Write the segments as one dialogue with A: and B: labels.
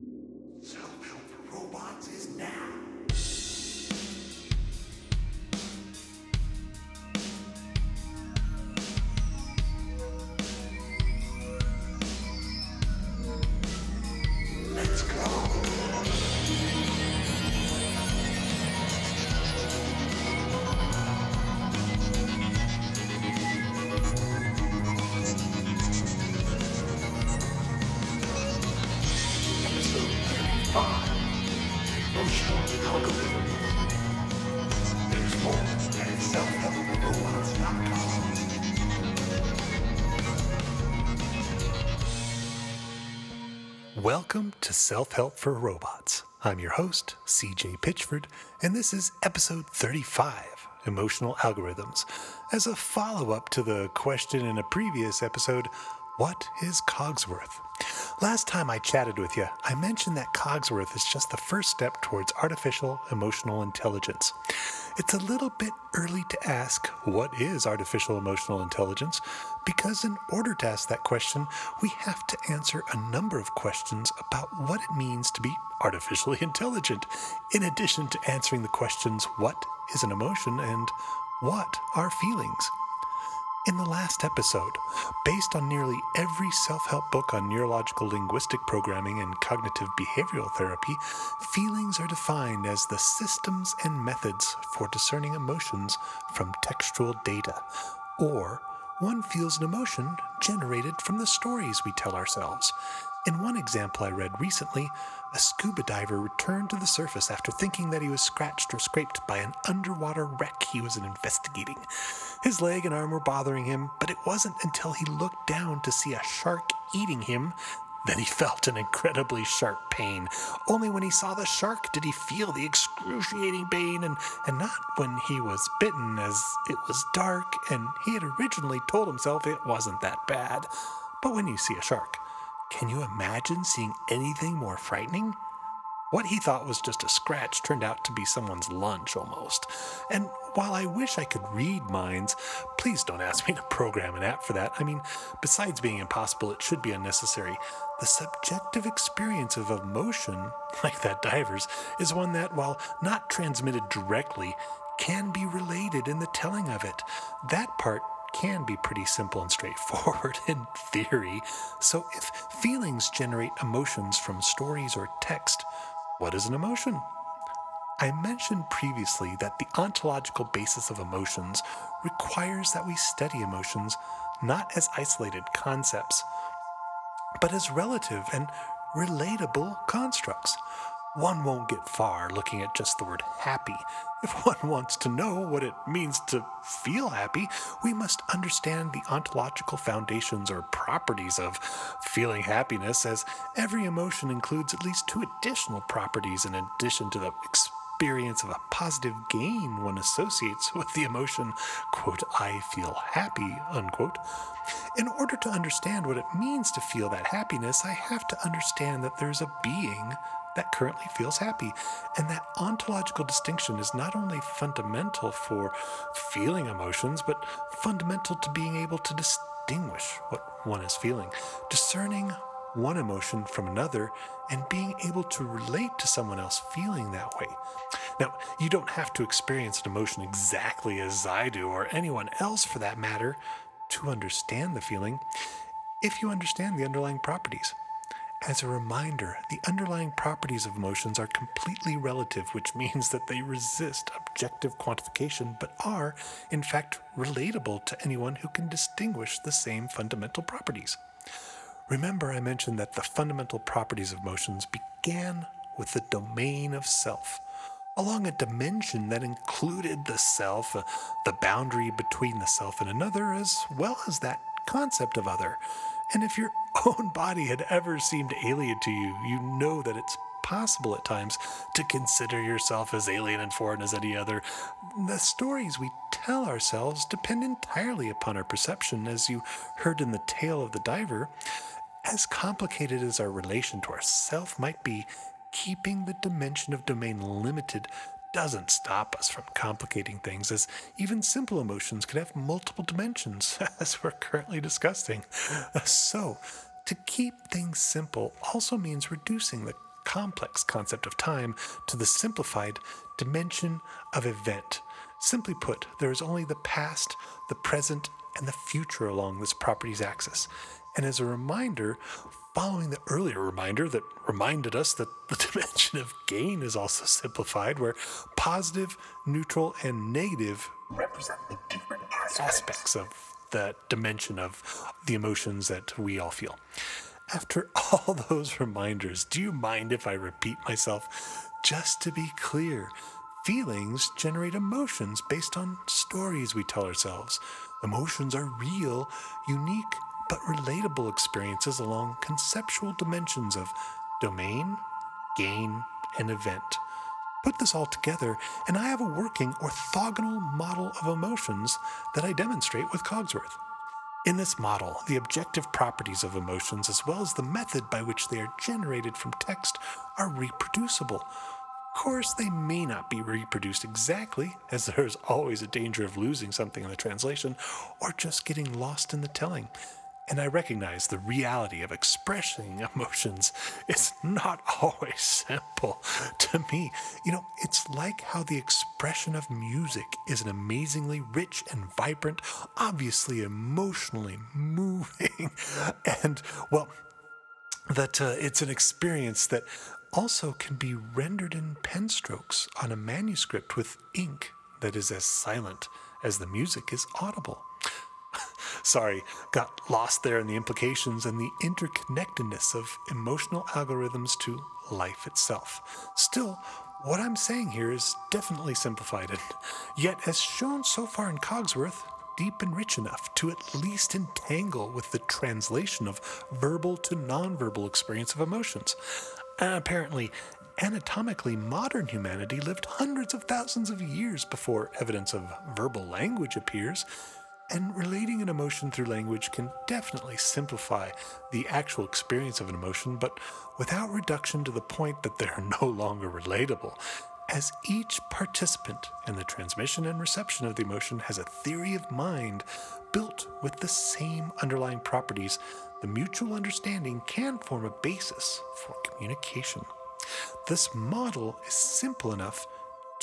A: Self-help robots is now.
B: Welcome to Self Help for Robots. I'm your host, CJ Pitchford, and this is episode 35 Emotional Algorithms. As a follow up to the question in a previous episode, what is Cogsworth? Last time I chatted with you, I mentioned that Cogsworth is just the first step towards artificial emotional intelligence. It's a little bit early to ask, what is artificial emotional intelligence? Because in order to ask that question, we have to answer a number of questions about what it means to be artificially intelligent, in addition to answering the questions, what is an emotion and what are feelings? In the last episode, based on nearly every self help book on neurological linguistic programming and cognitive behavioral therapy, feelings are defined as the systems and methods for discerning emotions from textual data, or one feels an emotion generated from the stories we tell ourselves. In one example I read recently, a scuba diver returned to the surface after thinking that he was scratched or scraped by an underwater wreck he was investigating. His leg and arm were bothering him, but it wasn't until he looked down to see a shark eating him that he felt an incredibly sharp pain. Only when he saw the shark did he feel the excruciating pain, and, and not when he was bitten, as it was dark and he had originally told himself it wasn't that bad. But when you see a shark, can you imagine seeing anything more frightening? What he thought was just a scratch turned out to be someone's lunch almost. And while I wish I could read minds, please don't ask me to program an app for that. I mean, besides being impossible, it should be unnecessary. The subjective experience of emotion, like that diver's, is one that, while not transmitted directly, can be related in the telling of it. That part can be pretty simple and straightforward in theory. So, if feelings generate emotions from stories or text, what is an emotion? I mentioned previously that the ontological basis of emotions requires that we study emotions not as isolated concepts, but as relative and relatable constructs. One won't get far looking at just the word happy. If one wants to know what it means to feel happy, we must understand the ontological foundations or properties of feeling happiness, as every emotion includes at least two additional properties in addition to the experience of a positive gain one associates with the emotion, quote, I feel happy, unquote. In order to understand what it means to feel that happiness, I have to understand that there's a being that currently feels happy. And that ontological distinction is not only fundamental for feeling emotions, but fundamental to being able to distinguish what one is feeling. Discerning one emotion from another and being able to relate to someone else feeling that way. Now, you don't have to experience an emotion exactly as I do, or anyone else for that matter, to understand the feeling if you understand the underlying properties. As a reminder, the underlying properties of emotions are completely relative, which means that they resist objective quantification but are, in fact, relatable to anyone who can distinguish the same fundamental properties. Remember, I mentioned that the fundamental properties of motions began with the domain of self, along a dimension that included the self, uh, the boundary between the self and another, as well as that concept of other. And if your own body had ever seemed alien to you, you know that it's possible at times to consider yourself as alien and foreign as any other. The stories we tell ourselves depend entirely upon our perception, as you heard in the tale of the diver. As complicated as our relation to ourself might be, keeping the dimension of domain limited doesn't stop us from complicating things, as even simple emotions could have multiple dimensions, as we're currently discussing. So, to keep things simple also means reducing the complex concept of time to the simplified dimension of event. Simply put, there is only the past, the present, and the future along this property's axis. And as a reminder, following the earlier reminder that reminded us that the dimension of gain is also simplified, where positive, neutral, and negative represent the different aspects of the dimension of the emotions that we all feel. After all those reminders, do you mind if I repeat myself? Just to be clear, feelings generate emotions based on stories we tell ourselves. Emotions are real, unique, but relatable experiences along conceptual dimensions of domain, gain, and event. Put this all together, and I have a working orthogonal model of emotions that I demonstrate with Cogsworth. In this model, the objective properties of emotions, as well as the method by which they are generated from text, are reproducible. Of course, they may not be reproduced exactly, as there is always a danger of losing something in the translation or just getting lost in the telling. And I recognize the reality of expressing emotions is not always simple to me. You know, it's like how the expression of music is an amazingly rich and vibrant, obviously emotionally moving, and well, that uh, it's an experience that also can be rendered in pen strokes on a manuscript with ink that is as silent as the music is audible. Sorry, got lost there in the implications and the interconnectedness of emotional algorithms to life itself. Still, what I'm saying here is definitely simplified, and yet, as shown so far in Cogsworth, deep and rich enough to at least entangle with the translation of verbal to nonverbal experience of emotions. Uh, apparently, anatomically modern humanity lived hundreds of thousands of years before evidence of verbal language appears, and relating an emotion through language can definitely simplify the actual experience of an emotion, but without reduction to the point that they're no longer relatable. As each participant in the transmission and reception of the emotion has a theory of mind built with the same underlying properties, the mutual understanding can form a basis for communication. This model is simple enough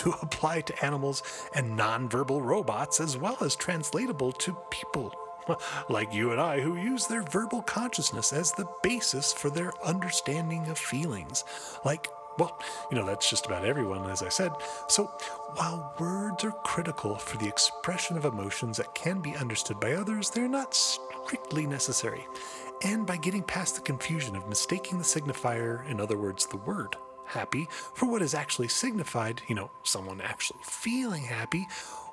B: to apply to animals and nonverbal robots as well as translatable to people like you and I who use their verbal consciousness as the basis for their understanding of feelings. Like, well, you know, that's just about everyone, as I said. So, while words are critical for the expression of emotions that can be understood by others, they're not strictly necessary. And by getting past the confusion of mistaking the signifier, in other words, the word, happy for what is actually signified, you know, someone actually feeling happy,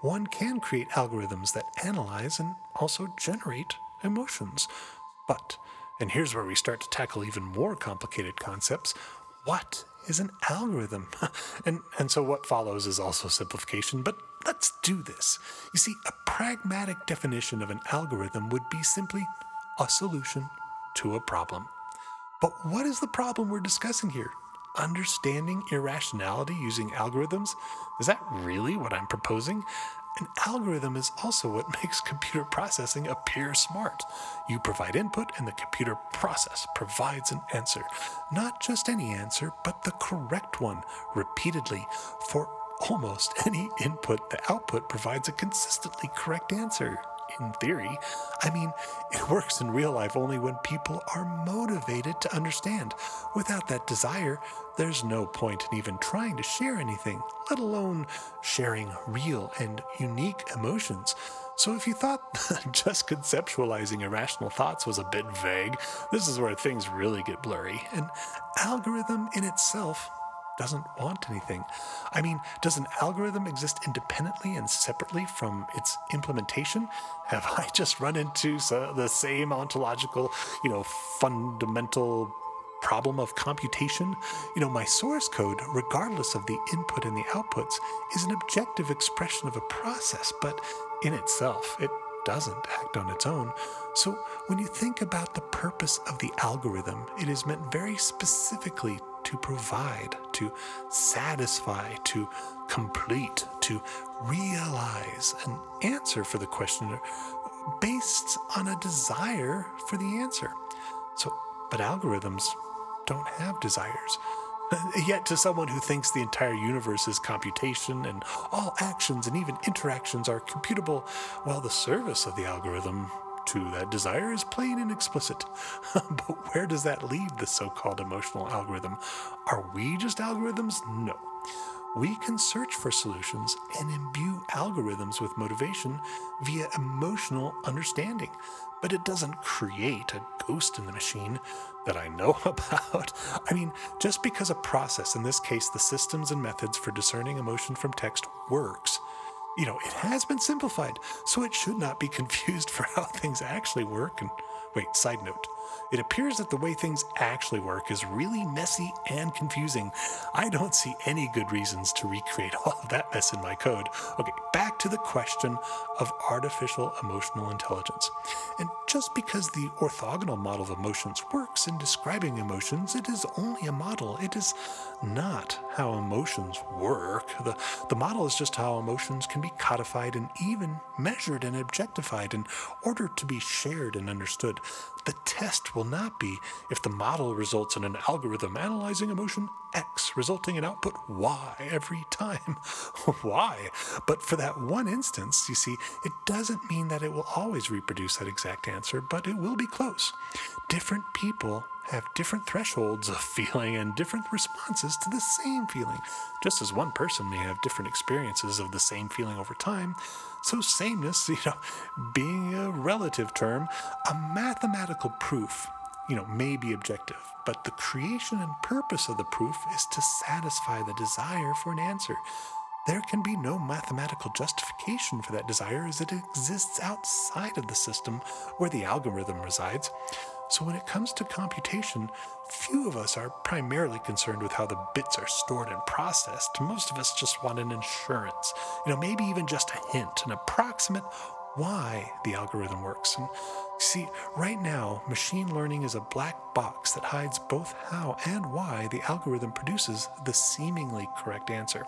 B: one can create algorithms that analyze and also generate emotions. But, and here's where we start to tackle even more complicated concepts what is an algorithm? and, and so what follows is also simplification, but let's do this. You see, a pragmatic definition of an algorithm would be simply a solution to a problem. But what is the problem we're discussing here? Understanding irrationality using algorithms? Is that really what I'm proposing? An algorithm is also what makes computer processing appear smart. You provide input, and the computer process provides an answer. Not just any answer, but the correct one, repeatedly. For almost any input, the output provides a consistently correct answer in theory. I mean, it works in real life only when people are motivated to understand. Without that desire, there's no point in even trying to share anything, let alone sharing real and unique emotions. So, if you thought just conceptualizing irrational thoughts was a bit vague, this is where things really get blurry. An algorithm in itself doesn't want anything. I mean, does an algorithm exist independently and separately from its implementation? Have I just run into uh, the same ontological, you know, fundamental problem of computation? You know, my source code, regardless of the input and the outputs, is an objective expression of a process, but in itself, it doesn't act on its own. So, when you think about the purpose of the algorithm, it is meant very specifically to provide, to satisfy, to complete, to realize an answer for the questioner based on a desire for the answer. So, but algorithms don't have desires. Yet, to someone who thinks the entire universe is computation and all actions and even interactions are computable, well, the service of the algorithm to that desire is plain and explicit. but where does that lead the so called emotional algorithm? Are we just algorithms? No. We can search for solutions and imbue algorithms with motivation via emotional understanding, but it doesn't create a ghost in the machine that I know about. I mean, just because a process, in this case the systems and methods for discerning emotion from text, works, you know, it has been simplified, so it should not be confused for how things actually work. And wait, side note. It appears that the way things actually work is really messy and confusing. I don't see any good reasons to recreate all of that mess in my code. Okay, back to the question of artificial emotional intelligence. And just because the orthogonal model of emotions works in describing emotions, it is only a model. It is not how emotions work. The, the model is just how emotions can be codified and even measured and objectified in order to be shared and understood. The test will not be if the model results in an algorithm analyzing emotion X, resulting in output Y every time. Why? But for that one instance, you see, it doesn't mean that it will always reproduce that exact answer, but it will be close. Different people have different thresholds of feeling and different responses to the same feeling. Just as one person may have different experiences of the same feeling over time, so sameness, you know, being a relative term, a mathematical proof, you know, may be objective, but the creation and purpose of the proof is to satisfy the desire for an answer. There can be no mathematical justification for that desire as it exists outside of the system where the algorithm resides. So when it comes to computation, few of us are primarily concerned with how the bits are stored and processed. Most of us just want an insurance, you know, maybe even just a hint, an approximate why the algorithm works. And see, right now, machine learning is a black box that hides both how and why the algorithm produces the seemingly correct answer.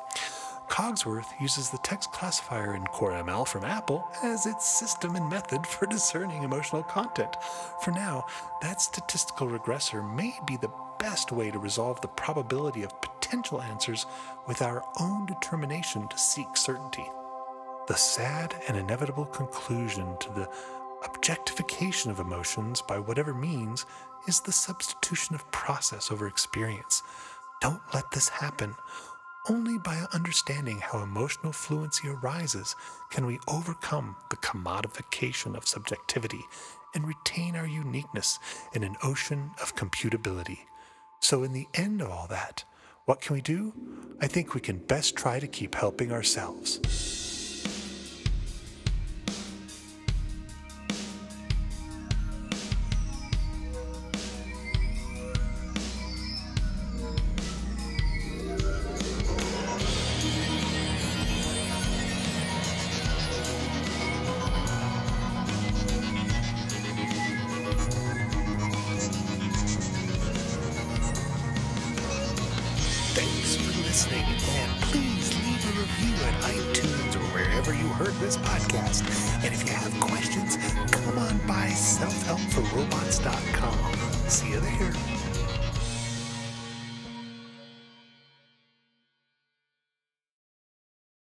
B: Cogsworth uses the text classifier in CoreML from Apple as its system and method for discerning emotional content. For now, that statistical regressor may be the best way to resolve the probability of potential answers with our own determination to seek certainty. The sad and inevitable conclusion to the objectification of emotions by whatever means is the substitution of process over experience. Don't let this happen. Only by understanding how emotional fluency arises can we overcome the commodification of subjectivity and retain our uniqueness in an ocean of computability. So, in the end of all that, what can we do? I think we can best try to keep helping ourselves. Listening, and please leave a review at iTunes or wherever you heard this podcast. And if you have questions, come on by selfhelpforrobots.com. See you there.